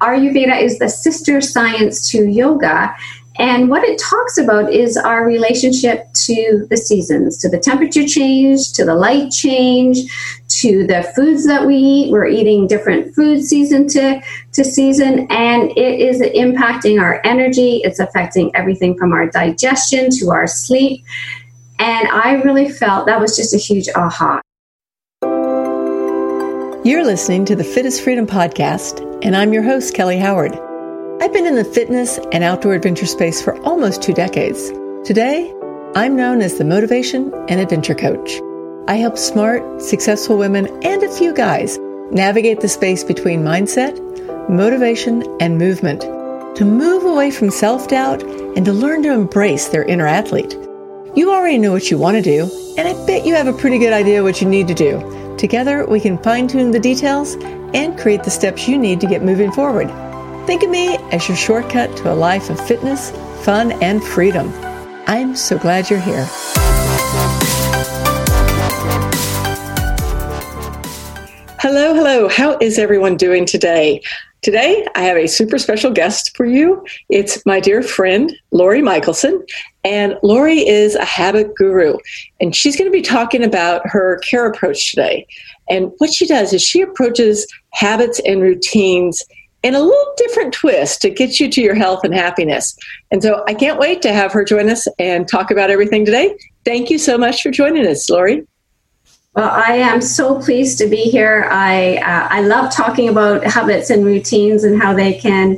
Ayurveda is the sister science to yoga. And what it talks about is our relationship to the seasons, to the temperature change, to the light change, to the foods that we eat. We're eating different foods season to, to season, and it is impacting our energy. It's affecting everything from our digestion to our sleep. And I really felt that was just a huge aha. You're listening to the Fittest Freedom podcast, and I'm your host, Kelly Howard. I've been in the fitness and outdoor adventure space for almost two decades. Today, I'm known as the Motivation and Adventure Coach. I help smart, successful women and a few guys navigate the space between mindset, motivation, and movement to move away from self doubt and to learn to embrace their inner athlete. You already know what you want to do, and I bet you have a pretty good idea what you need to do. Together, we can fine tune the details and create the steps you need to get moving forward. Think of me as your shortcut to a life of fitness, fun, and freedom. I'm so glad you're here. Hello, hello. How is everyone doing today? Today, I have a super special guest for you. It's my dear friend, Lori Michelson. And Lori is a habit guru. And she's going to be talking about her care approach today. And what she does is she approaches habits and routines in a little different twist to get you to your health and happiness. And so I can't wait to have her join us and talk about everything today. Thank you so much for joining us, Lori. Well, I am so pleased to be here. I uh, I love talking about habits and routines and how they can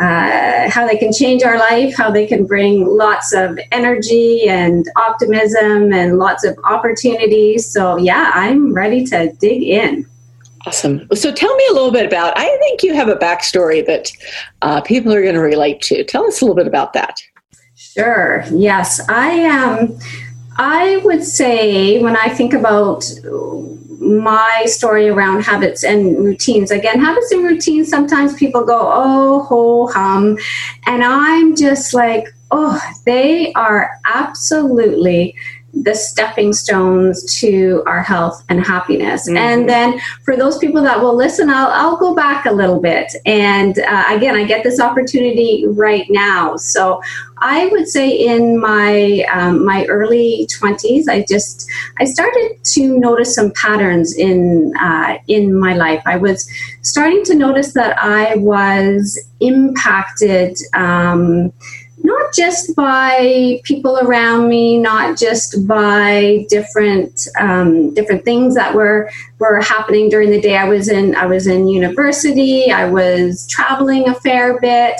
uh, how they can change our life, how they can bring lots of energy and optimism and lots of opportunities. So yeah, I'm ready to dig in. Awesome. So tell me a little bit about, I think you have a backstory that uh, people are going to relate to. Tell us a little bit about that. Sure. Yes. I am. Um, I would say when I think about my story around habits and routines, again, habits and routines, sometimes people go, oh, ho hum. And I'm just like, oh, they are absolutely the stepping stones to our health and happiness. Mm-hmm. And then for those people that will listen, I'll, I'll go back a little bit. And uh, again, I get this opportunity right now. So I would say in my um, my early 20s, I just I started to notice some patterns in uh, in my life. I was starting to notice that I was impacted. Um, not just by people around me, not just by different um, different things that were were happening during the day. I was in I was in university. I was traveling a fair bit.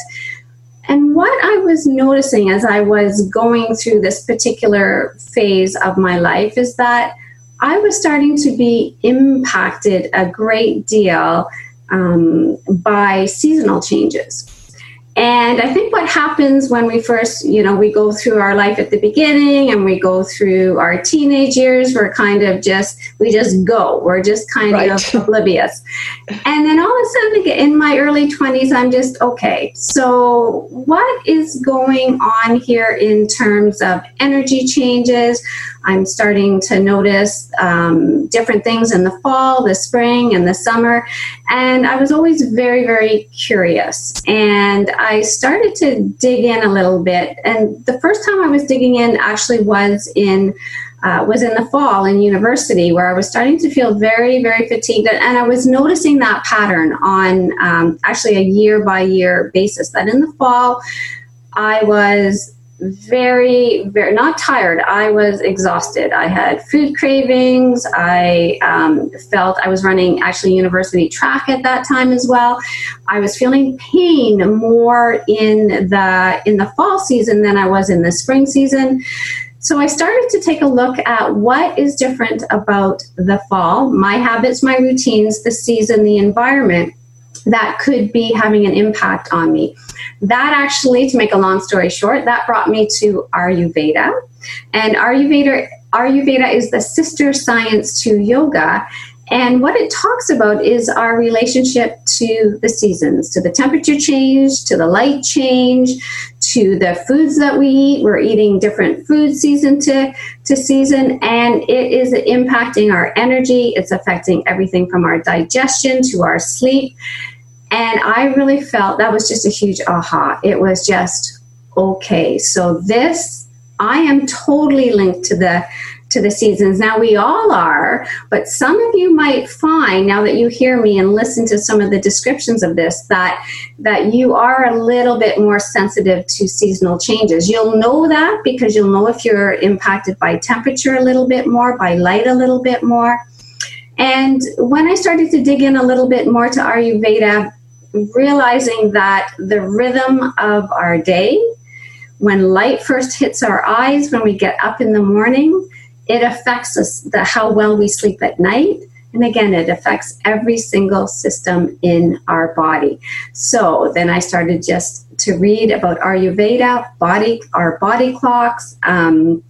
And what I was noticing as I was going through this particular phase of my life is that I was starting to be impacted a great deal um, by seasonal changes. And I think what happens when we first, you know, we go through our life at the beginning and we go through our teenage years, we're kind of just, we just go. We're just kind right. of oblivious. And then all of a sudden, in my early 20s, I'm just, okay, so what is going on here in terms of energy changes? I'm starting to notice um, different things in the fall, the spring, and the summer. And I was always very, very curious. And I started to dig in a little bit. And the first time I was digging in actually was in. Uh, was in the fall in university where I was starting to feel very, very fatigued. And I was noticing that pattern on um, actually a year by year basis that in the fall, I was very, very not tired. I was exhausted. I had food cravings. I um, felt I was running actually university track at that time as well. I was feeling pain more in the in the fall season than I was in the spring season. So I started to take a look at what is different about the fall, my habits, my routines, the season, the environment that could be having an impact on me. That actually, to make a long story short, that brought me to Ayurveda. And Ayurveda, Ayurveda is the sister science to yoga. And what it talks about is our relationship to the seasons, to the temperature change, to the light change, to the foods that we eat. We're eating different foods season to, to season, and it is impacting our energy. It's affecting everything from our digestion to our sleep. And I really felt that was just a huge aha. It was just okay. So this, I am totally linked to the to the seasons. Now we all are, but some of you might find now that you hear me and listen to some of the descriptions of this that that you are a little bit more sensitive to seasonal changes. You'll know that because you'll know if you're impacted by temperature a little bit more, by light a little bit more. And when I started to dig in a little bit more to Ayurveda, realizing that the rhythm of our day, when light first hits our eyes, when we get up in the morning, it affects us the how well we sleep at night. And again it affects every single system in our body. So then i started just to read about ayurveda body our body clocks um,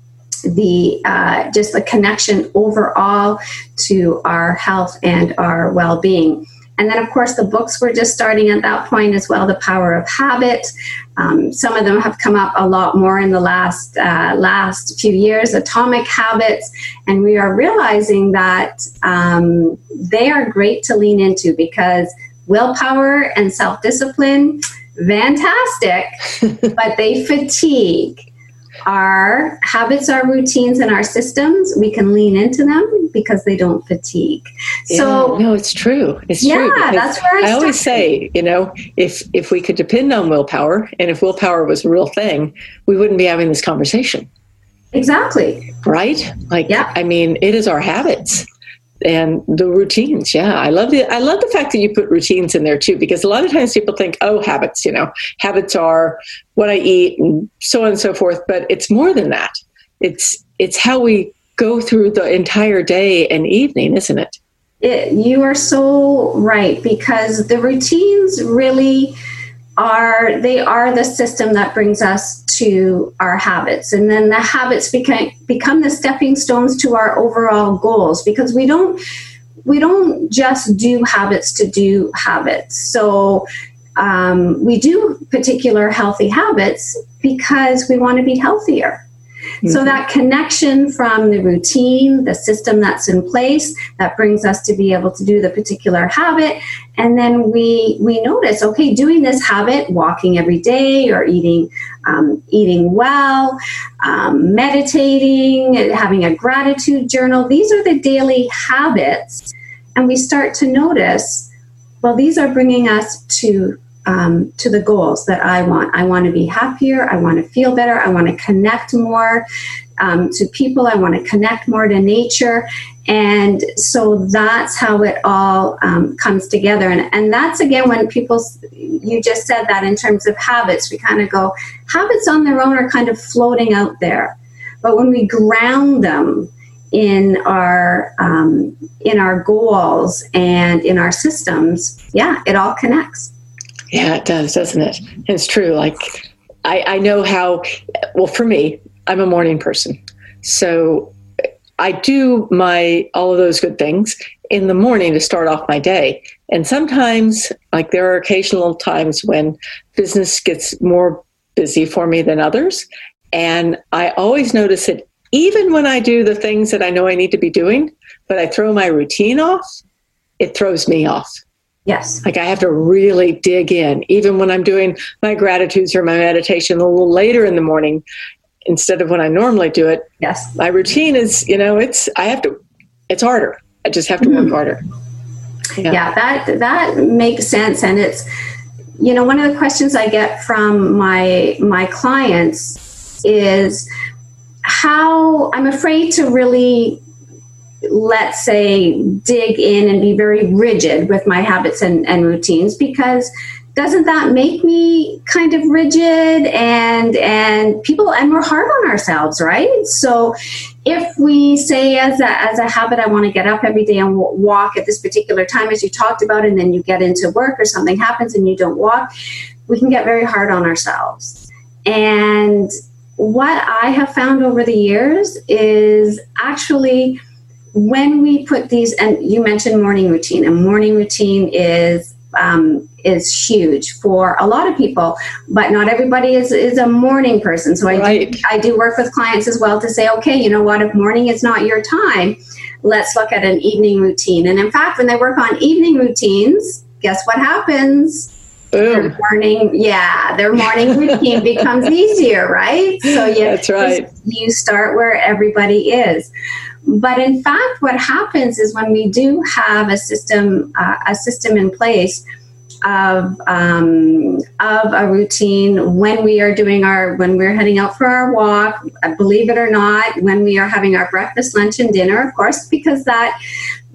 the uh, just the connection overall to our health and our well-being and then, of course, the books were just starting at that point as well. The Power of Habit. Um, some of them have come up a lot more in the last uh, last few years. Atomic Habits, and we are realizing that um, they are great to lean into because willpower and self discipline, fantastic, but they fatigue our habits, our routines, and our systems, we can lean into them because they don't fatigue. Yeah, so no, it's true. It's true. yeah, true. that's where I, I always say, you know, if if we could depend on willpower, and if willpower was a real thing, we wouldn't be having this conversation. Exactly. Right? Like, yeah. I mean, it is our habits and the routines yeah. I love the i love the fact that you put routines in there too because a lot of times people think oh habits you know habits are what i eat and so on and so forth but it's more than that. It's it's how we go through the entire day and evening isn't it, it you are so right because the routines really are they are the system that brings us to our habits. And then the habits become become the stepping stones to our overall goals because we don't we don't just do habits to do habits. So um, we do particular healthy habits because we want to be healthier Mm-hmm. So that connection from the routine, the system that's in place, that brings us to be able to do the particular habit, and then we we notice, okay, doing this habit, walking every day, or eating um, eating well, um, meditating, having a gratitude journal. These are the daily habits, and we start to notice. Well, these are bringing us to um, to the goals that I want. I want to be happier. I want to feel better. I want to connect more um, to people. I want to connect more to nature. And so that's how it all um, comes together. And, and that's again when people, you just said that in terms of habits, we kind of go, habits on their own are kind of floating out there. But when we ground them, in our um, in our goals and in our systems, yeah, it all connects. Yeah, it does, doesn't it? It's true. Like, I, I know how, well, for me, I'm a morning person. So I do my, all of those good things in the morning to start off my day. And sometimes, like, there are occasional times when business gets more busy for me than others. And I always notice that even when I do the things that I know I need to be doing, but I throw my routine off, it throws me off. Yes. Like I have to really dig in, even when I'm doing my gratitudes or my meditation a little later in the morning instead of when I normally do it. Yes. My routine is, you know, it's, I have to, it's harder. I just have to mm-hmm. work harder. Yeah. yeah, that, that makes sense. And it's, you know, one of the questions I get from my, my clients is how I'm afraid to really let's say, dig in and be very rigid with my habits and, and routines because doesn't that make me kind of rigid and and people and we're hard on ourselves right? So if we say as a, as a habit i want to get up every day and walk at this particular time as you talked about and then you get into work or something happens and you don't walk we can get very hard on ourselves. And what i have found over the years is actually when we put these, and you mentioned morning routine, and morning routine is um, is huge for a lot of people, but not everybody is, is a morning person. So I, right. do, I do work with clients as well to say, okay, you know what, if morning is not your time, let's look at an evening routine. And in fact, when they work on evening routines, guess what happens? Boom. Their morning, yeah, their morning routine becomes easier, right? So you, That's right. you start where everybody is. But in fact, what happens is when we do have a system, uh, a system in place of um, of a routine when we are doing our when we're heading out for our walk. Believe it or not, when we are having our breakfast, lunch, and dinner, of course, because that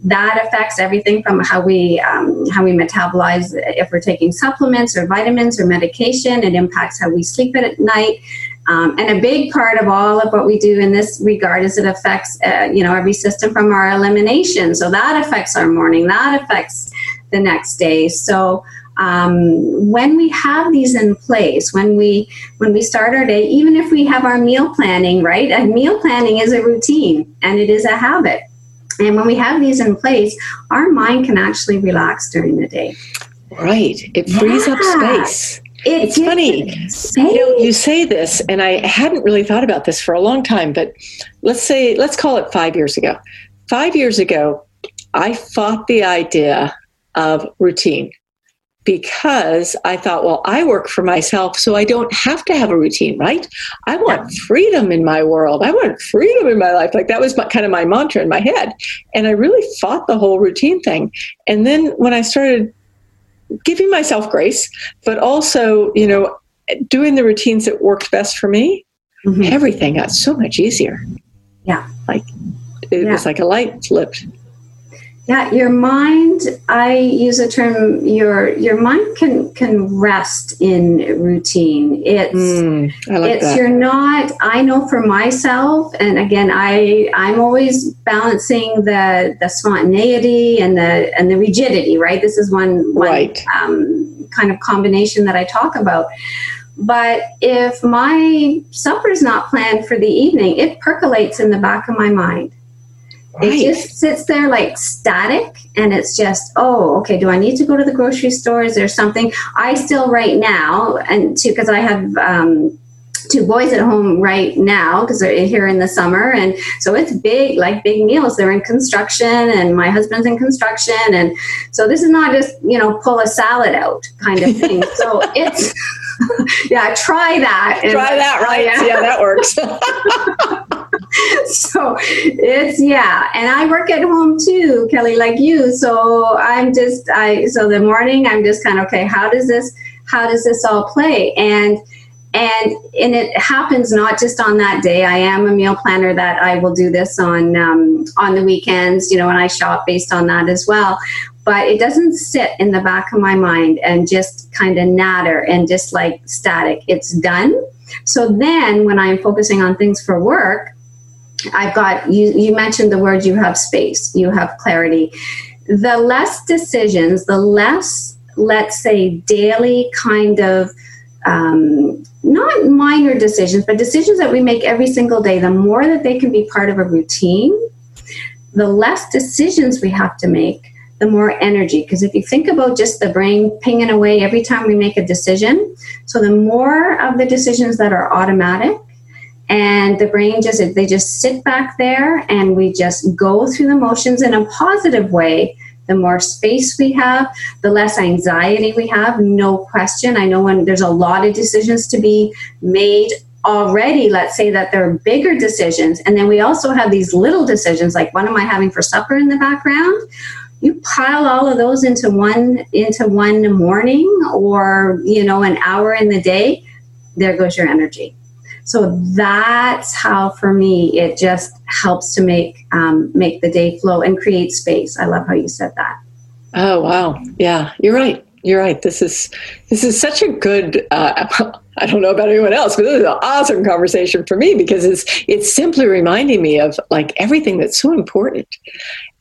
that affects everything from how we um, how we metabolize if we're taking supplements or vitamins or medication. It impacts how we sleep at night. Um, and a big part of all of what we do in this regard is it affects, uh, you know, every system from our elimination. So that affects our morning. That affects the next day. So um, when we have these in place, when we when we start our day, even if we have our meal planning, right? and meal planning is a routine and it is a habit. And when we have these in place, our mind can actually relax during the day. Right. It frees up space. It It's funny. You know, you say this, and I hadn't really thought about this for a long time, but let's say, let's call it five years ago. Five years ago, I fought the idea of routine because I thought, well, I work for myself, so I don't have to have a routine, right? I want freedom in my world. I want freedom in my life. Like that was my, kind of my mantra in my head. And I really fought the whole routine thing. And then when I started giving myself grace, but also, you know, doing the routines that worked best for me, Mhm. everything got so much easier. Yeah. Like it Yeah. was like a light flipped. Yeah, your mind. I use a term. Your your mind can can rest in routine. It's Mm, like it's that. you're not. I know for myself, and again, I I'm always balancing the the spontaneity and the and the rigidity. Right. This is one one Right. um, kind of combination that I talk about. But if my supper's not planned for the evening, it percolates in the back of my mind. It just sits there like static, and it's just, oh, okay. Do I need to go to the grocery store? Is there something I still right now, and too, because I have um, two boys at home right now because they're here in the summer, and so it's big, like big meals. They're in construction, and my husband's in construction, and so this is not just you know pull a salad out kind of thing. so it's yeah, try that. and- Try that, right? Yeah. Yeah, that works. so it's yeah and i work at home too kelly like you so i'm just i so the morning i'm just kind of okay how does this how does this all play and and and it happens not just on that day i am a meal planner that i will do this on um, on the weekends you know and i shop based on that as well but it doesn't sit in the back of my mind and just kind of natter and just like static it's done so then when i'm focusing on things for work I've got you. You mentioned the word. You have space. You have clarity. The less decisions, the less, let's say, daily kind of um, not minor decisions, but decisions that we make every single day. The more that they can be part of a routine, the less decisions we have to make. The more energy, because if you think about just the brain pinging away every time we make a decision, so the more of the decisions that are automatic, and the brain just they just sit back there and we just go through the motions in a positive way the more space we have the less anxiety we have no question. I know when there's a lot of decisions to be made already let's say that there are bigger decisions and then we also have these little decisions like what am i having for supper in the background you pile all of those into one into one morning or you know an hour in the day there goes your energy so that's how, for me, it just helps to make um, make the day flow and create space. I love how you said that. Oh wow, yeah, you're right. You're right. This is this is such a good. Uh, I don't know about anyone else, but this is an awesome conversation for me because it's it's simply reminding me of like everything that's so important.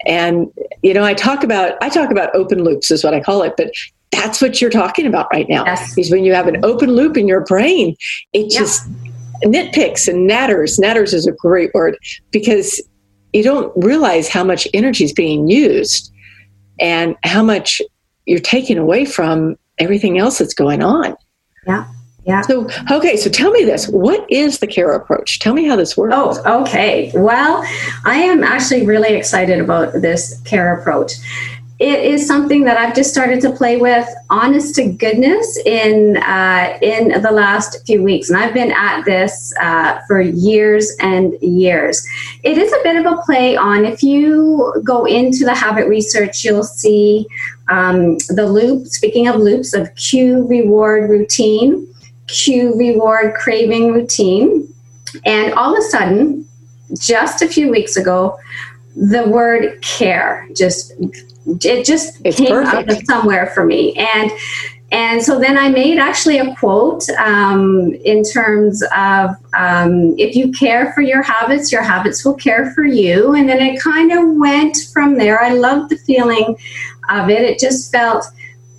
And you know, I talk about I talk about open loops is what I call it, but that's what you're talking about right now. Yes. Is when you have an open loop in your brain, it Yeah. just nitpicks and natters. Natters is a great word because you don't realize how much energy is being used and how much you're taking away from everything else that's going on. Yeah. Yeah. So, okay, so tell me this. What is the care approach? Tell me how this works. Oh, okay. Well, I am actually really excited about this care approach. it is something that I've just started to play with, honest to goodness, in uh, in the last few weeks, and I've been at this uh, for years and years. It is a bit of a play on. If you go into the habit research, you'll see um, the loop. Speaking of loops, of cue, reward, routine, cue, reward, craving, routine, and all of a sudden, just a few weeks ago, the word care just it just it's came perfect. out of somewhere for me and and so then I made actually a quote um, in terms of um, if you care for your habits, your habits will care for you. And then it kind of went from there. I love the feeling of it. It just felt,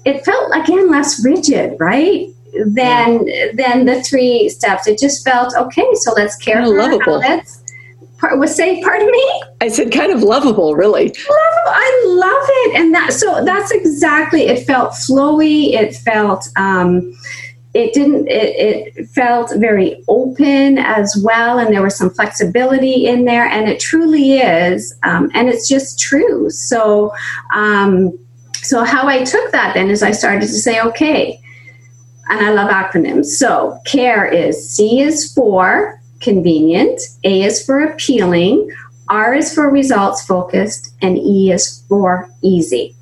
it felt again less rigid, right? Than than the three steps. It just felt okay. So let's care for our lovable. habits. Part, was say, pardon me. I said kind of lovable, really. love I love it. And that so that's exactly it felt flowy, it felt um it didn't it, it felt very open as well and there was some flexibility in there and it truly is um, and it's just true so um, so how i took that then is i started to say okay and i love acronyms so care is c is for convenient a is for appealing R is for results focused, and E is for easy.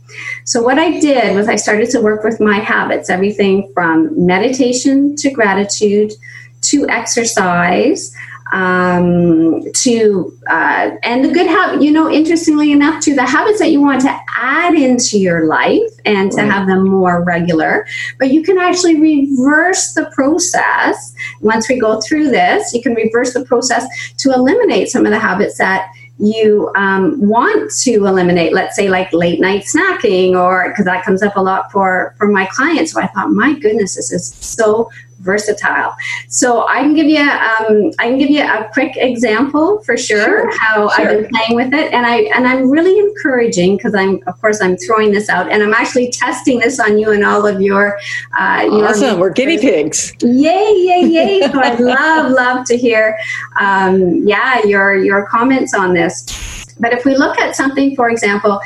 So, what I did was I started to work with my habits, everything from meditation to gratitude to exercise um, to, uh, and the good habit, you know, interestingly enough, to the habits that you want to add into your life and to Right. have them more regular. But you can actually reverse the process. Once we go through this, you can reverse the process to eliminate some of the habits that you um, want to eliminate let's say like late night snacking or because that comes up a lot for for my clients. So i thought my goodness this is so versatile so i can give you um, i can give you a quick example for sure, Sure, how sure. i've been playing with it and i and i'm really encouraging because i'm of course i'm throwing this out and i'm actually testing this on you and all of your uh your Awesome. We're guinea pigs. Yay, yay, yay. So I'd love, love to hear, um, yeah, your, your comments on this. But if we look at something, for example,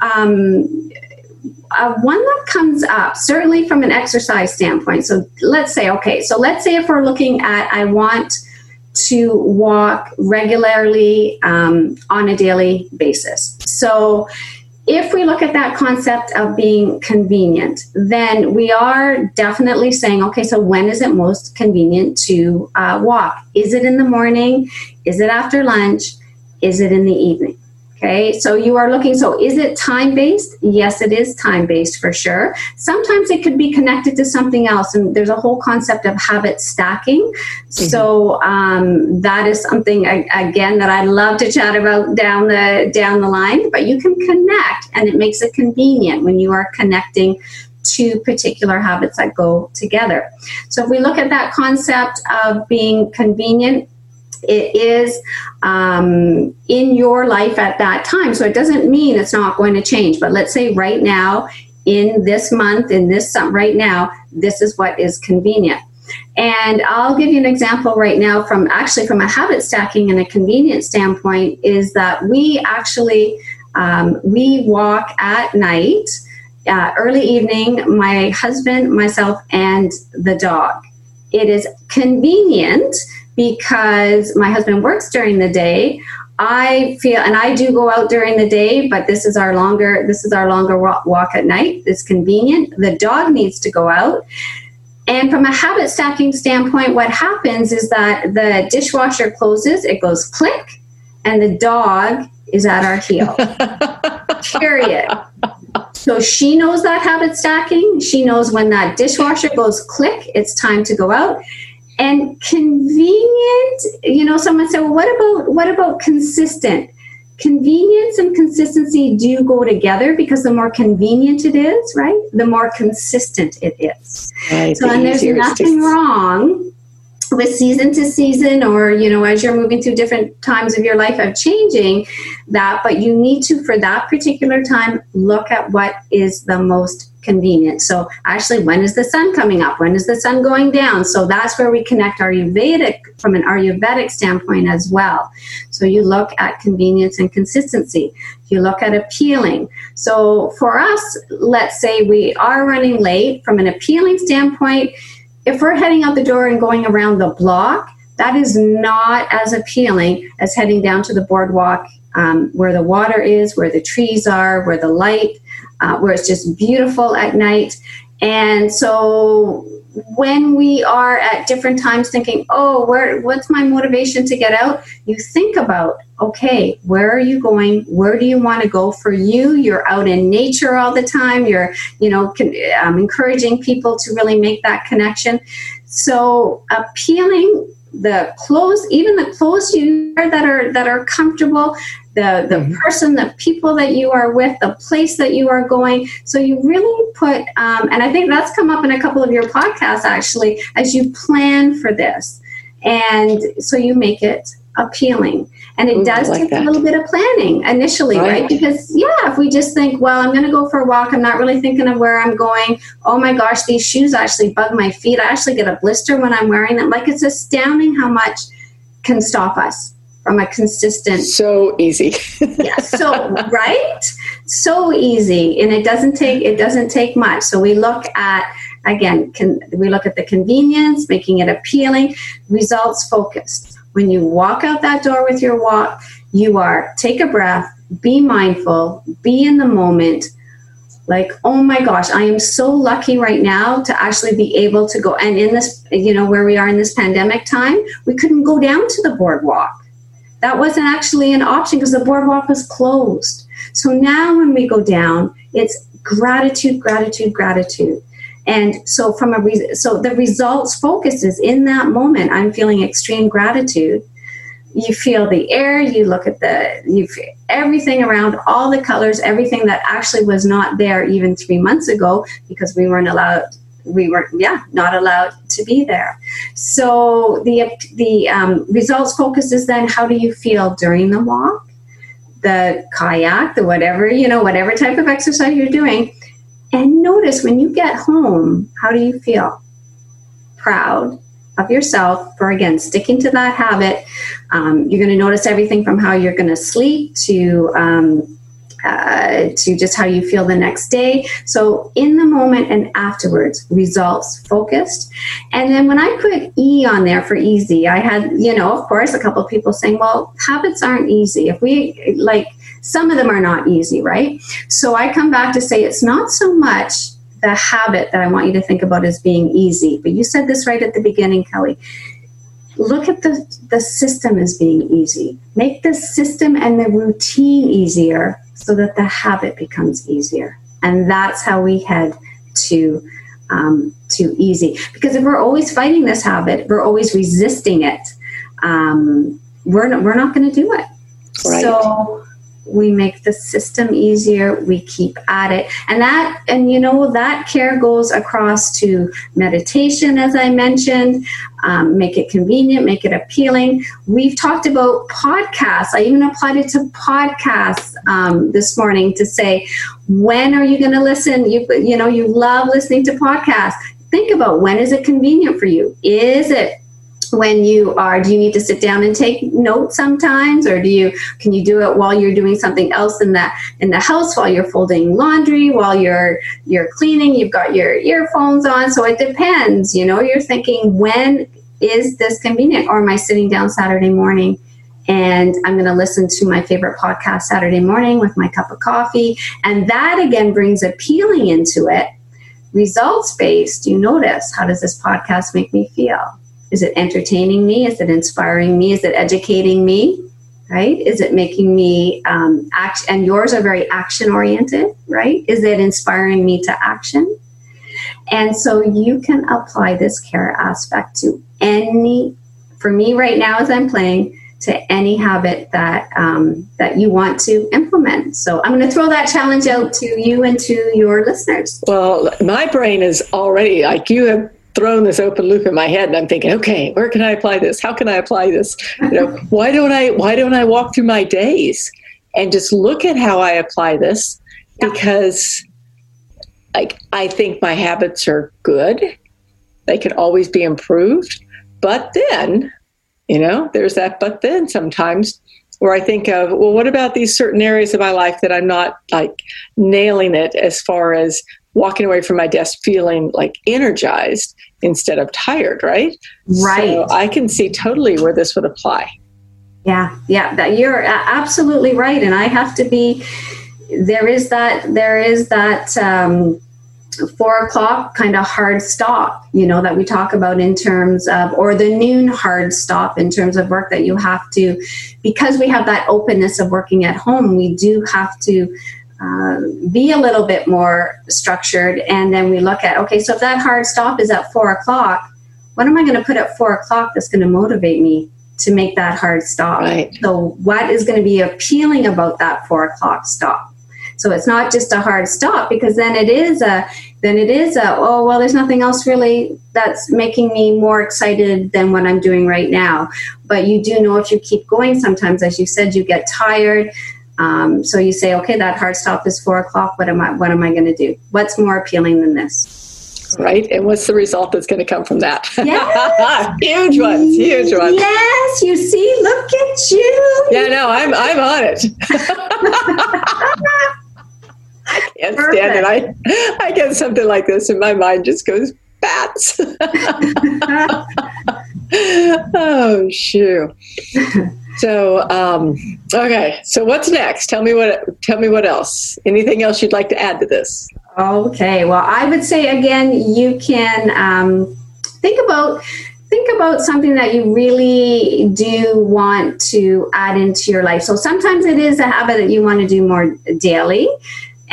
um, uh, one that comes up, certainly from an exercise standpoint. So let's say, okay, so let's say if we're looking at, I want to walk regularly um, on a daily basis. So if we look at that concept of being convenient, then we are definitely saying, okay, so when is it most convenient to uh, walk? Is it in the morning? Is it after lunch? Is it in the evening? Okay, so you are looking, so is it time based? Yes, it is time based for sure. Sometimes it could be connected to something else, and there's a whole concept of habit stacking. So um, that is something again that I'd love to chat about down the down the line. But you can connect, and it makes it convenient when you are connecting two particular habits that go together. So if we look at that concept of being convenient, it is um, in your life at that time. So it doesn't mean it's not going to change. But let's say right now, in this month, in this right now, this is what is convenient. And I'll give you an example right now from actually from a habit stacking and a convenience standpoint is that we actually um, we walk at night, uh, early evening. My husband, myself, and the dog. It is convenient because my husband works during the day. I feel, and I do go out during the day, but this is our longer. This is our longer wa- walk at night. It's convenient. The dog needs to go out. And from a habit stacking standpoint, what happens is that the dishwasher closes, it goes click, and the dog is at our heel. Period. So she knows that habit stacking. She knows when that dishwasher goes click, it's time to go out. And convenient, you know, someone said, well, what about what about consistent? Convenience and consistency do go together because the more convenient it is, right? The more consistent it is. Right. So, and there's nothing to- wrong with season to season or, you know, as you're moving through different times of your life of changing that, but you need to, for that particular time, look at what is the most convenient. So actually, when is the sun coming up? When is the sun going down? So that's where we connect Ayurvedic from an Ayurvedic standpoint as well. So you look at convenience and consistency. You look at appealing. So for us, let's say we are running late from an appealing standpoint. If we're heading out the door and going around the block, that is not as appealing as heading down to the boardwalk um, where the water is, where the trees are, where the light, uh, where it's just beautiful at night. And so when we are at different times thinking, oh, where what's my motivation to get out? You think about, okay, where are you going? Where do you want to go for you? You're out in nature all the time. You're, you know, con- um, encouraging people to really make that connection. So appealing the clothes, even the clothes you wear that are that are comfortable, the the mm-hmm. person, the people that you are with, the place that you are going. So you really put, um, and I think that's come up in a couple of your podcasts actually, as you plan for this, and so you make it appealing. And it Ooh, does like take that. a little bit of planning initially, right. right? Because, yeah, if we just think, well, I'm going to go for a walk, I'm not really thinking of where I'm going. Oh my gosh, these shoes actually bug my feet. I actually get a blister when I'm wearing them. Like, it's astounding how much can stop us from a consistent so easy. Yeah so right? So easy and it doesn't take it doesn't take much. So we look at again can we look at the convenience making it appealing results focused. When you walk out that door with your walk you are take a breath be mindful be in the moment. Like oh my gosh i am so lucky right now to actually be able to go and in this you know where we are in this pandemic time we couldn't go down to the boardwalk that wasn't actually an option because the boardwalk was closed. So now when we go down, it's gratitude, gratitude, gratitude. And so from a re- so the results focus is in that moment. I'm feeling extreme gratitude. You feel the air. You look at the you everything around, all the colors, everything that actually was not there even three months ago because we weren't allowed we were yeah not allowed to be there. So the the um, results focus is then how do you feel during the walk the kayak the whatever you know whatever type of exercise you're doing. And notice when you get home how do you feel? Proud of yourself for again sticking to that habit. Um, you're going to notice everything from how you're going to sleep to um, uh, to just how you feel the next day. So, in the moment and afterwards, results focused. And then when I put E on there for easy, I had, you know, of course, a couple of people saying, well, habits aren't easy. If we like, some of them are not easy, right? So, I come back to say it's not so much the habit that I want you to think about as being easy. But you said this right at the beginning, Kelly look at the, the system as being easy. Make the system and the routine easier so that the habit becomes easier. And that's how we head to um, to easy. Because if we're always fighting this habit, we're always resisting it. Um, we're not, we're not going to do it. Right. So we make the system easier we keep at it. And that and you know that care goes across to meditation as i mentioned um, make it convenient make it appealing. We've talked about podcasts. I even applied it to podcasts um, this morning to say when are you going to listen? You you know you love listening to podcasts. Think about when is it convenient for you? Is it when you are do you need to sit down and take notes sometimes? Or do you can you do it while you're doing something else in the in the house while you're folding laundry while you're you're cleaning you've got your earphones on? So it depends you know you're thinking when is this convenient? Or am i sitting down saturday morning and i'm going to listen to my favorite podcast saturday morning with my cup of coffee? And that again brings appealing into it. Results based do you notice how does this podcast make me feel is it entertaining me? Is it inspiring me? Is it educating me? Right? Is it making me um, act? And yours are very action oriented, right? Is it inspiring me to action? And so you can apply this care aspect to any, for me right now as I'm playing, to any habit that um, that you want to implement. So I'm going to throw that challenge out to you and to your listeners. Well, my brain is already like you have thrown this open loop in my head and I'm thinking, okay, where can I apply this? How can I apply this? You know, why don't I why don't I walk through my days and just look at how I apply this? Because like I think my habits are good. They can always be improved. But then, you know, there's that but then sometimes where I think of, well, what about these certain areas of my life that I'm not like nailing it as far as walking away from my desk feeling like energized instead of tired, right? Right. So I can see totally where this would apply. Yeah, yeah, that you're absolutely right, and I have to be. There is that. There is that. Um, four o'clock kind of hard stop, you know, that we talk about in terms of, or the noon hard stop in terms of work that you have to, because we have that openness of working at home, we do have to uh, be a little bit more structured. And then we look at, okay, so if that hard stop is at four o'clock, what am I going to put at four o'clock that's going to motivate me to make that hard stop? Right. So, what is going to be appealing about that four o'clock stop? So it's not just a hard stop because then it is a then it is a oh well there's nothing else really that's making me more excited than what I'm doing right now. But you do know if you keep going sometimes as you said you get tired. Um, so you say okay that hard stop is four o'clock. What am I what am I going to do? What's more appealing than this? right? And what's the result that's going to come from that? Yes. huge ones, huge ones. Yes, you see, look at you. Yeah, no, I'm I'm on it. I can't Perfect. stand it. I I get something like this and my mind just goes bats. oh shoo. So um, okay, so what's next? Tell me what tell me what else. Anything else you'd like to add to this? Okay, well, I would say again, you can um, think about think about something that you really do want to add into your life. So sometimes it is a habit that you want to do more daily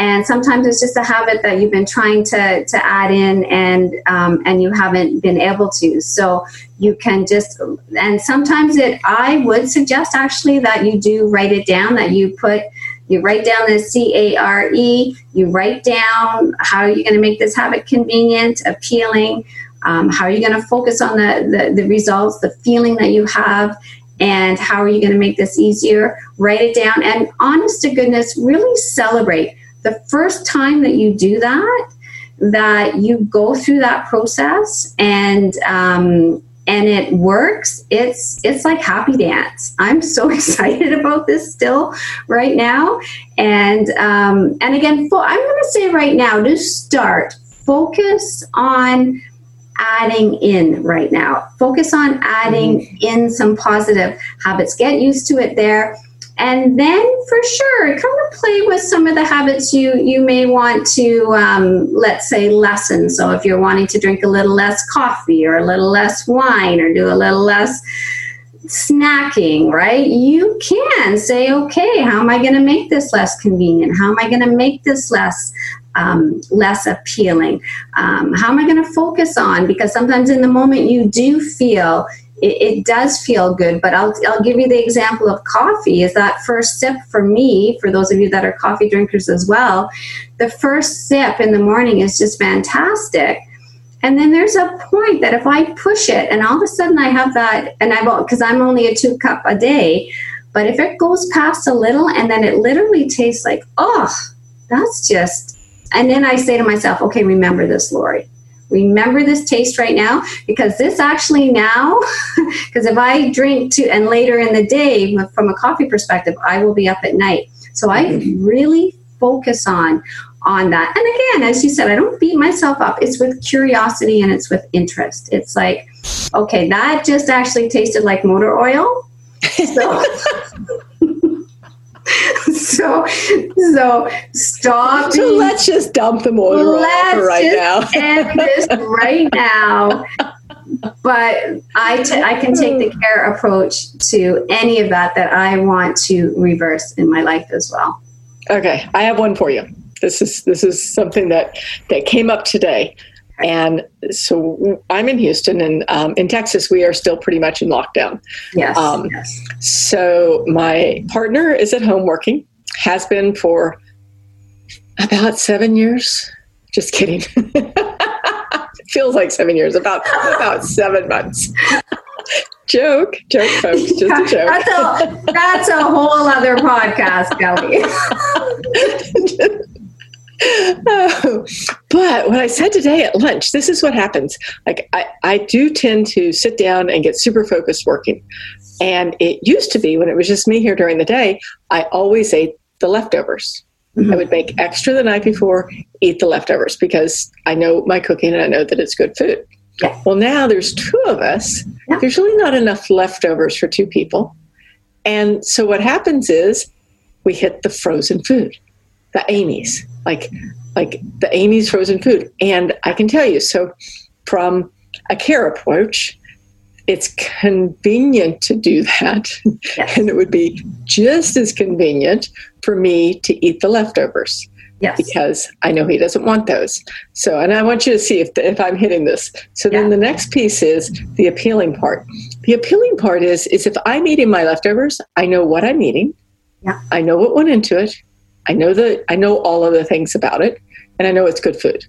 and sometimes it's just a habit that you've been trying to, to add in and um, and you haven't been able to. So you can just and sometimes it i would suggest actually that you do write it down that you put you write down the c-a-r-e you write down how are you going to make this habit convenient appealing um, how are you going to focus on the, the, the results the feeling that you have and how are you going to make this easier? Write it down and honest to goodness really celebrate the first time that you do that, that you go through that process and um, and it works, it's it's like happy dance. I'm so excited about this still right now, and um, and again, I'm going to say right now to start, focus on adding in right now. Focus on adding mm-hmm. in some positive habits. Get used to it there and then for sure kind of play with some of the habits you you may want to um, let's say lessen. So if you're wanting to drink a little less coffee or a little less wine or do a little less snacking right? You can say okay how am i going to make this less convenient? How am i going to make this less um, less appealing? Um, how am i going to focus on? Because sometimes in the moment you do feel it, it, does feel good. But I'll, I'll give you the example of coffee is that first sip for me, for those of you that are coffee drinkers as well, the first sip in the morning is just fantastic. And then there's a point that if I push it and all of a sudden I have that, and I won't, because I'm only a two cup a day, but if it goes past a little and then it literally tastes like, oh, that's just, and then I say to myself, okay, remember this, Lori remember this taste right now? Because this actually now because if i drink to and later in the day from a coffee perspective i will be up at night. So i really focus on on that. And again as you said i don't beat myself up. It's with curiosity and it's with interest. It's like okay that just actually tasted like motor oil. So so so stop. So let's just dump the motor let's right now. end this right now. But I, t- I can take the care approach to any of that that I want to reverse in my life as well. Okay, I have one for you. This is this is something that that came up today. And so I'm in Houston, and um, in Texas, we are still pretty much in lockdown. Yes, um, yes. So my partner is at home working, has been for about seven years. Just kidding. feels like seven years. About about seven months. joke, joke, folks. Just a joke. That's a that's a whole other podcast, Kelly. oh, but what I said today at lunch, this is what happens. Like I, I do tend to sit down and get super focused working. And it used to be when it was just me here during the day, I always ate the leftovers. Mm-hmm. I would make extra the night before, eat the leftovers because I know my cooking and I know that it's good food. Yeah. Well, now there's two of us. Yeah. There's really not enough leftovers for two people. And so what happens is we hit the frozen food, the Amy's, like like the Amy's frozen food. And I can tell you, so from a care approach, it's convenient to do that. Yes. and it would be just as convenient for me to eat the leftovers. Yes. Because I know he doesn't want those. So, and I want you to see if, if I'm hitting this. So yeah. then the next piece is the appealing part. The appealing part is, is if I'm eating my leftovers, I know what I'm eating. Yeah. I know what went into it. I know the, I know all of the things about it and I know it's good food.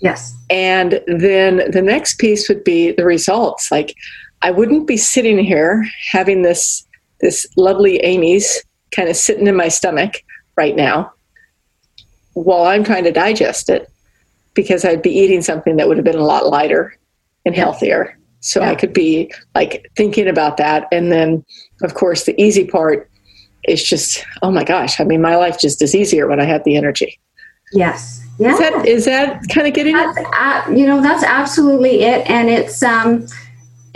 Yes. And then the next piece would be the results. Like I wouldn't be sitting here having this this lovely Amy's kind of sitting in my stomach right now while I'm trying to digest it because I'd be eating something that would have been a lot lighter and healthier. So yeah. I could be like thinking about that. And then, of course, the easy part is just, oh my gosh, I mean, my life just is easier when I have the energy. Yes. Yeah. Is that, is that kind of getting that's, it? you know, that's absolutely it. And it's, um,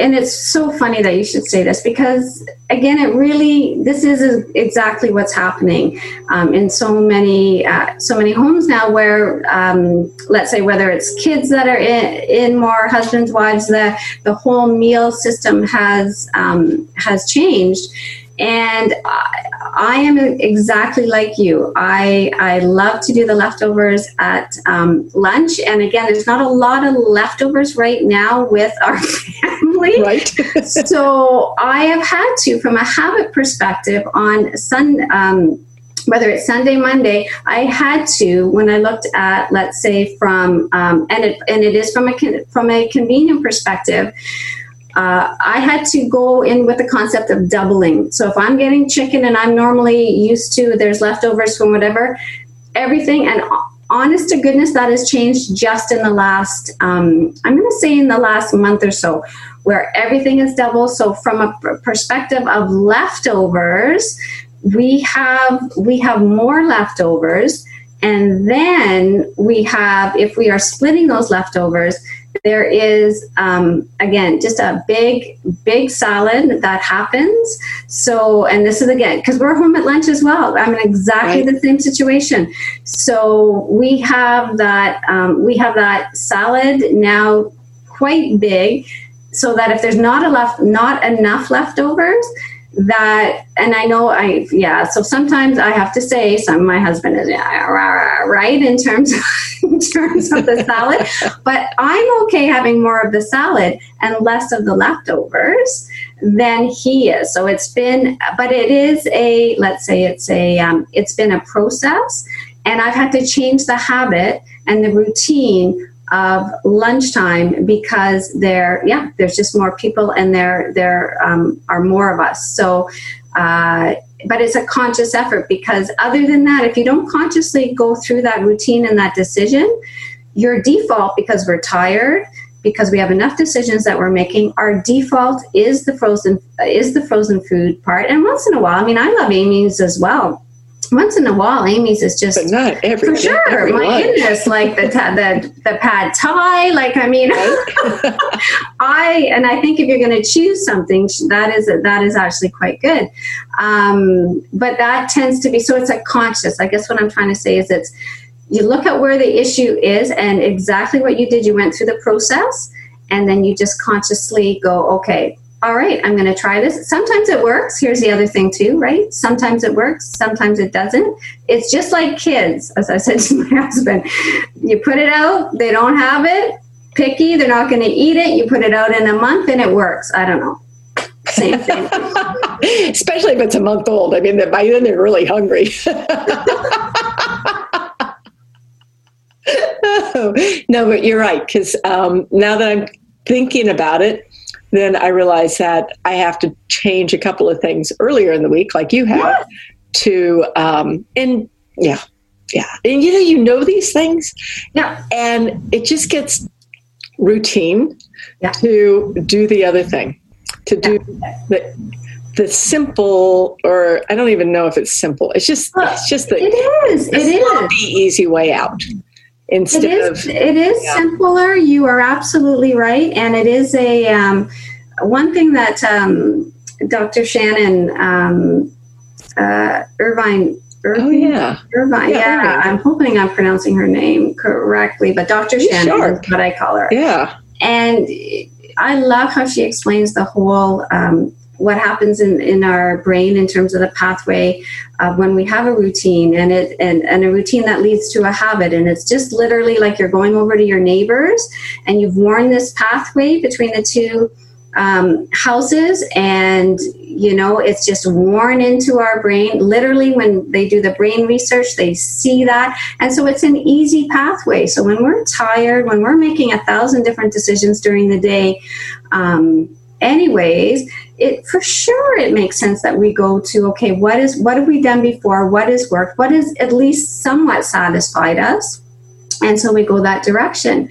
and it's so funny that you should say this because again it really this is exactly what's happening um, in so many uh, so many homes now where um, let's say whether it's kids that are in, in more husbands wives the the whole meal system has um, has changed and I, I, am exactly like you. I I love to do the leftovers at um, lunch, and again, there's not a lot of leftovers right now with our family. Right. so I have had to, from a habit perspective, on Sun. Um, whether it's Sunday, Monday, I had to when I looked at, let's say, from um, and it and it is from a from a convenient perspective uh, I had to go in with the concept of doubling. So if I'm getting chicken and I'm normally used to there's leftovers from whatever, everything and honest to goodness that has changed just in the last um, I'm going to say in the last month or so where everything is double. So from a perspective of leftovers, we have we have more leftovers and then we have if we are splitting those leftovers there is um, again just a big big salad that happens. So and this is again because we're home at lunch as well. I'm in exactly right. the same situation. So we have that um, we have that salad now quite big so that if there's not a left not enough leftovers that and i know i yeah so sometimes i have to say some my husband is right in terms of, in terms of the salad. But i'm okay having more of the salad and less of the leftovers than he is. So it's been but it is a let's say it's a um, it's been a process and i've had to change the habit and the routine of lunchtime because there, yeah, there's just more people and there there um, are more of us. So. Uh, but it's a conscious effort because other than that if you don't consciously go through that routine and that decision your default because we're tired because we have enough decisions that we're making our default is the frozen is the frozen food part and once in a while i mean i love amy's as well once in a while, Amy's is just but not every for sure. Every My lunch. goodness, like the the the pad thai. Like I mean, I and I think if you're going to choose something, that is that is actually quite good. Um, but that tends to be so. It's a conscious. I guess what I'm trying to say is it's you look at where the issue is and exactly what you did. You went through the process, and then you just consciously go, okay, all right, I'm going to try this. Sometimes it works. Here's the other thing, too, right? Sometimes it works, sometimes it doesn't. It's just like kids, as I said to my husband. You put it out, they don't have it, picky, they're not going to eat it. You put it out in a month and it works. I don't know. Same thing. Especially if it's a month old. I mean, by then they're really hungry. no, but you're right. Because um, now that I'm thinking about it, then I realized that I have to change a couple of things earlier in the week, like you have, to um, and yeah. Yeah. And you know, you know these things. Yeah. And it just gets routine Yeah. to do the other thing, to do the, the simple, or I don't even know if it's simple. It's just, it's just the, It is. It the easy way out It instead is. of, It is Yeah. simpler. You are absolutely right, and it is a um, one thing that um, Dr. Shannon um, uh, Irvine. Irvine oh, yeah. Irvine. Yeah, Yeah, Irvine. I'm hoping I'm pronouncing her name correctly, but Dr. She's Shannon sharp. is what I call her. Yeah. And I love how she explains the whole um, what happens in, in our brain in terms of the pathway uh, when we have a routine and it and, and a routine that leads to a habit. And it's just literally like you're going over to your neighbors and you've worn this pathway between the two um, houses and you know it's just worn into our brain. Literally when they do the brain research they see that. And so it's an easy pathway. So when we're tired when we're making a thousand different decisions during the day um, anyways it for sure it makes sense that we go to okay what is what have we done before? What has worked? What has at least somewhat satisfied us? And so we go that direction.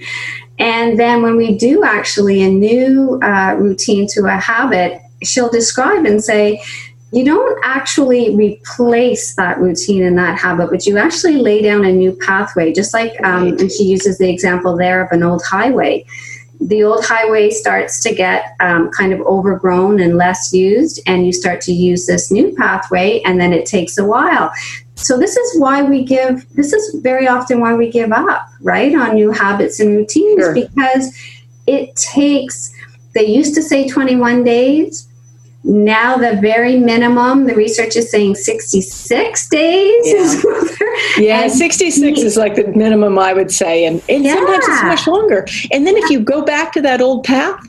And then when we do actually a new uh, routine to a habit, she'll describe and say, you don't actually replace that routine and that habit, but you actually lay down a new pathway, just like, um, and she uses the example there of an old highway. The old highway starts to get um, kind of overgrown and less used, and you start to use this new pathway, and then it takes a while so this is why we give this is very often why we give up right on new habits and routines Sure. because it takes they used to say 21 days now the very minimum the research is saying 66 days is Yeah, 66 he- is like the minimum I would say. And, and sometimes it's much longer. And then if you go back to that old path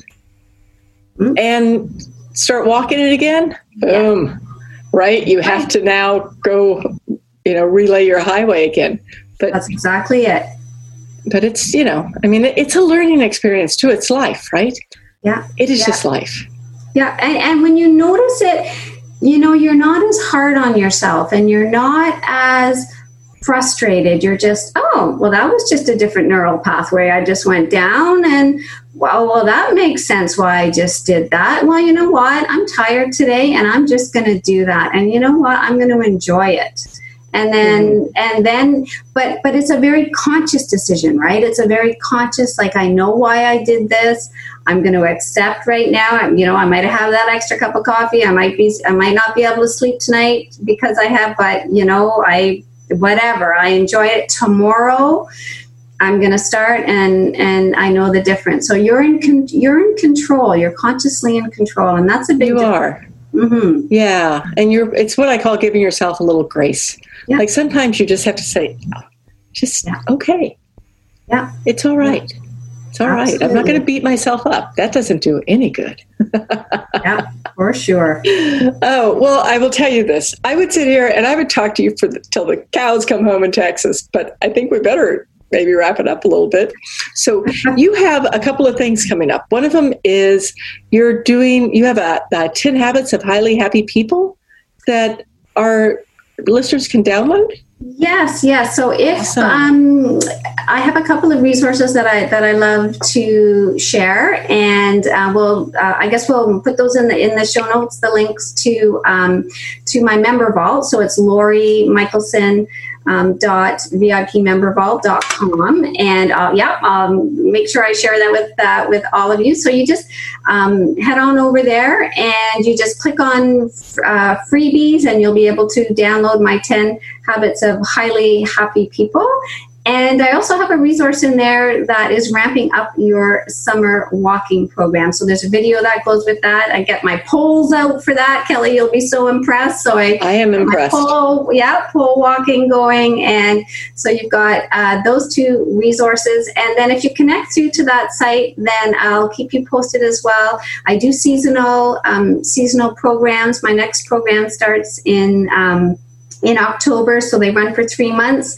Mm. and start walking it again, boom, right? You have to now go, you know, relay your highway again. But, that's exactly it but it's, you know, I mean, it's a learning experience too. It's life, right? yeah It is Yeah. just life. Yeah, and, and when you notice it, you know, you're not as hard on yourself and you're not as frustrated. You're just, oh, well, that was just a different neural pathway. I just went down and, well, well, that makes sense why I just did that. Well, you know what? I'm tired today and I'm just going to do that. And you know what? I'm going to enjoy it. And then, and then, but, but it's a very conscious decision, right? It's a very conscious, like, I know why I did this. I'm going to accept right now. You know, I might have that extra cup of coffee. I might be, I might not be able to sleep tonight because I have, but you know, I, whatever. I enjoy it tomorrow. I'm going to start, and and I know the difference. So you're in, con- you're in control. You're consciously in control, and that's a big. You are. Mm-hmm. Yeah. And you're, it's what I call giving yourself a little grace. Yeah. Like sometimes you just have to say, just Yeah. okay. Yeah. It's all right. It's all right. I'm not going to beat myself up. That doesn't do any good. Yeah, for sure. Oh, well, I will tell you this. I would sit here and I would talk to you for the, till the cows come home in Texas, but I think we better maybe wrap it up a little bit. So you have a couple of things coming up. One of them is you're doing, you have a, a 10 habits of highly happy people that our listeners can download. Yes, yes. So if Awesome. um, I have a couple of resources that I that I love to share, and uh, we'll uh, I guess we'll put those in the in the show notes. The links to um, to my member vault. So it's Lorrie Mickelson. Um, dot vipmembervault.com and uh, yeah um, make sure i share that with uh, with all of you so you just um, head on over there and you just click on uh, freebies and you'll be able to download my 10 habits of highly happy people. And I also have a resource in there that is ramping up your summer walking program. So there's a video that goes with that. I get my poles out for that. Kelly, you'll be so impressed. So I I am impressed. pole, yeah, pole walking going, and so you've got uh, those two resources. And then if you connect through to that site, then I'll keep you posted as well. I do seasonal um, seasonal programs. My next program starts in um, in October, so they run for three months.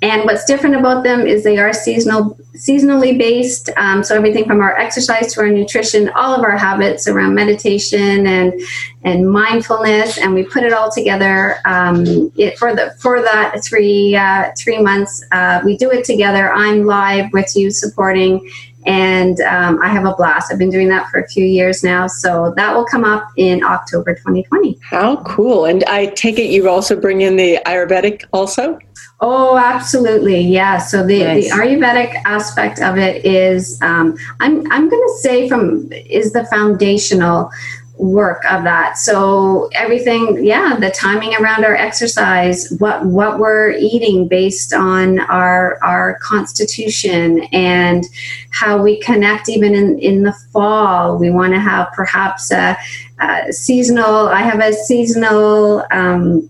And what's different about them is they are seasonal, seasonally based. Um, so everything from our exercise to our nutrition, all of our habits around meditation and and mindfulness, and we put it all together um, it, for the for that three uh, three months. Uh, we do it together. I'm live with you, supporting and um, I have a blast. I've been doing that for a few years now, so that will come up in October 2020. How cool! And I take it you also bring in the Ayurvedic also. Oh, absolutely, yeah. So the, nice. the Ayurvedic aspect of it is, um, I'm I'm going to say from is the foundational work of that. So everything, yeah, the timing around our exercise, what what we're eating based on our our constitution and how we connect even in, in the fall. We want to have perhaps a, a seasonal, I have a seasonal um,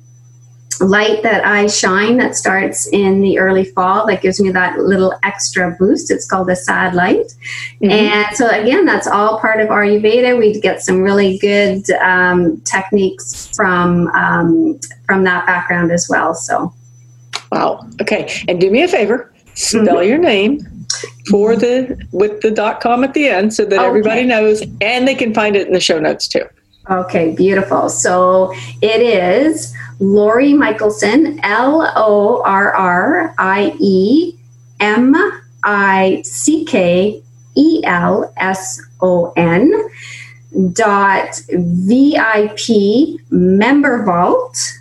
light that I shine that starts in the early fall that gives me that little extra boost. It's called a sad light. Mm-hmm. And so, again, that's all part of Ayurveda. We get some really good um, techniques from, um, from that background as well. So, wow. Okay. And do me a favor spell mm-hmm. your name for the with the dot com at the end so that okay. everybody knows and they can find it in the show notes too. Okay, beautiful. So it is Lorrie Mickelson, L O R R I E M I C K E L S O N dot VIP member vault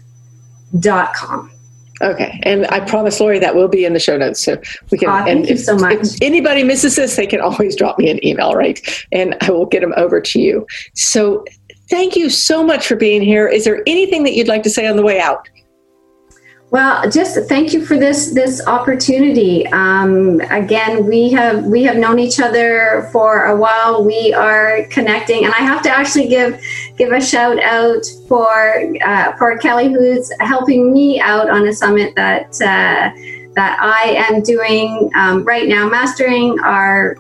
dot com. Okay, and I promise Lorrie that will be in the show notes, so we can. Oh, thank and you if, so much. If anybody misses this, they can always drop me an email, right? And I will get them over to you. So Thank you so much for being here. Is there anything that you'd like to say on the way out? Well, just thank you for this this opportunity. Um, again, we have we have known each other for a while. We are connecting, and I have to actually give give a shout out for uh, for Kelly, who's helping me out on a summit that uh, that I am doing um, right now, mastering our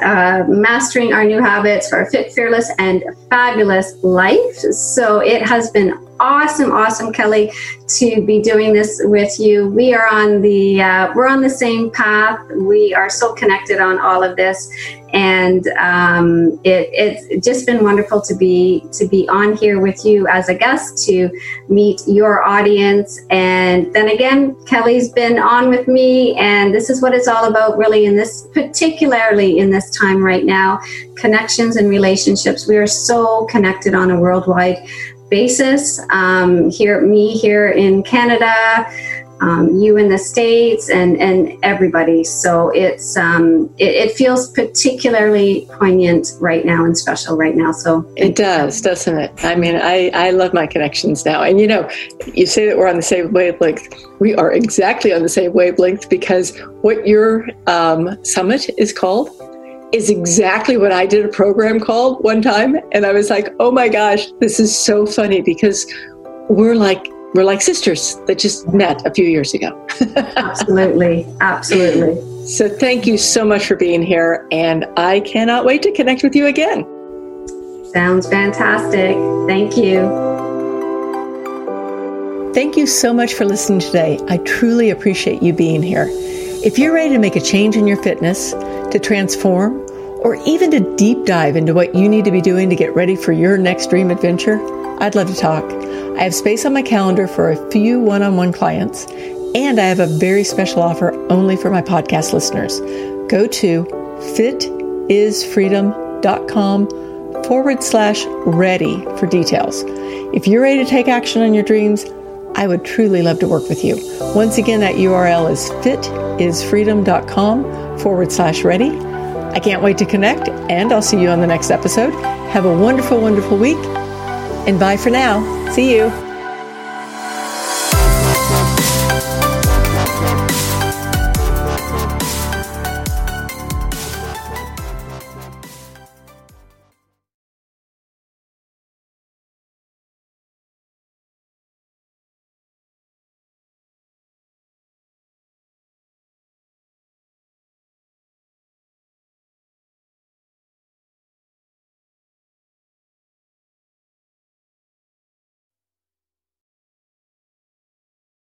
uh, mastering our new habits for a fit, fearless, and fabulous life. So it has been awesome, awesome, Kelly, to be doing this with you. We are on the uh, we're on the same path. We are so connected on all of this, and um, it, it's just been wonderful to be to be on here with you as a guest to meet your audience. And then again, Kelly's been on with me, and this is what it's all about, really. In this, particularly in this time right now, connections and relationships. We are so connected on a worldwide basis. Um, here, me here in Canada, um, you in the states, and and everybody. So it's um, it, it, feels particularly poignant right now and special right now. So it does, doesn't it? I mean, I I love my connections now, and you know, you say that we're on the same wavelength. We are exactly on the same wavelength because what your um, summit is called is exactly what I did a program called one time. And I was like, oh my gosh, this is so funny because we're like, we're like sisters that just met a few years ago. absolutely. Absolutely. So thank you so much for being here. And I cannot wait to connect with you again. Sounds fantastic. Thank you. Thank you so much for listening today. I truly appreciate you being here. If you're ready to make a change in your fitness, to transform, or even to deep dive into what you need to be doing to get ready for your next dream adventure, I'd love to talk. I have space on my calendar for a few one on one clients, and I have a very special offer only for my podcast listeners. Go to fitisfreedom.com forward slash ready for details. If you're ready to take action on your dreams, I would truly love to work with you. Once again, that URL is fitisfreedom.com forward slash ready. I can't wait to connect, and I'll see you on the next episode. Have a wonderful, wonderful week, and bye for now. See you.